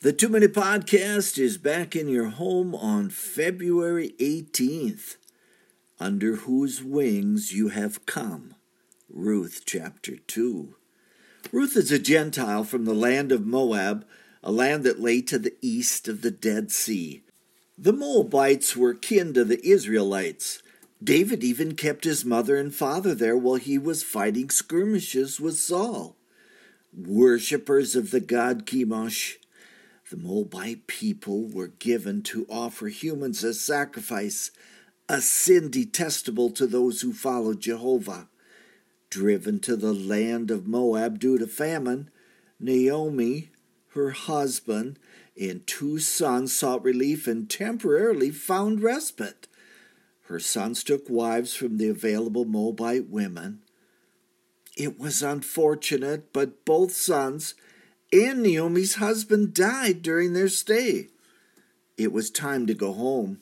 The Two Minute Podcast is back in your home on February 18th. Under whose wings you have come. Ruth chapter 2. Ruth is a Gentile from the land of Moab, a land that lay to the east of the Dead Sea. The Moabites were kin to the Israelites. David even kept his mother and father there while he was fighting skirmishes with Saul. Worshippers of the god Chemosh, the Moabite people were given to offer humans as sacrifice, a sin detestable to those who follow Jehovah. Driven to the land of Moab due to famine, Naomi, her husband, and two sons sought relief and temporarily found respite. Her sons took wives from the available Moabite women. It was unfortunate, but both sons and Naomi's husband died during their stay. It was time to go home.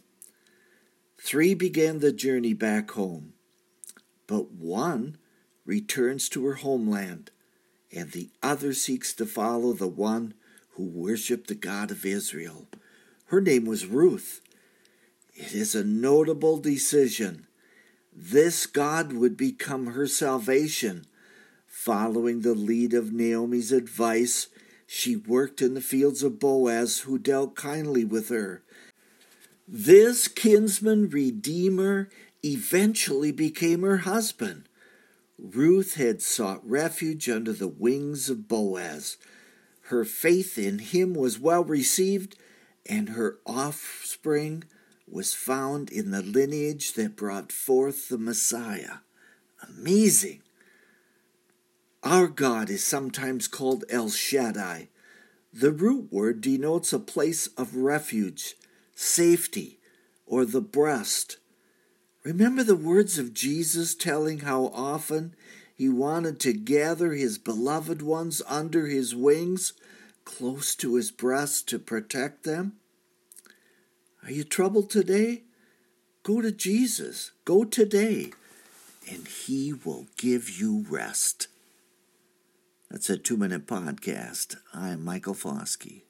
Three began the journey back home, but one returns to her homeland, and the other seeks to follow the one who worshiped the God of Israel. Her name was Ruth. It is a notable decision. This God would become her salvation. Following the lead of Naomi's advice, she worked in the fields of Boaz, who dealt kindly with her. This kinsman redeemer eventually became her husband. Ruth had sought refuge under the wings of Boaz. Her faith in him was well received, and her offspring was found in the lineage that brought forth the Messiah. Amazing. Our God is sometimes called El Shaddai. The root word denotes a place of refuge, safety, or the breast. Remember the words of Jesus telling how often he wanted to gather his beloved ones under his wings, close to his breast to protect them? Are you troubled today? Go to Jesus. Go today, and he will give you rest. That's a two minute podcast. I'm Michael Foskey.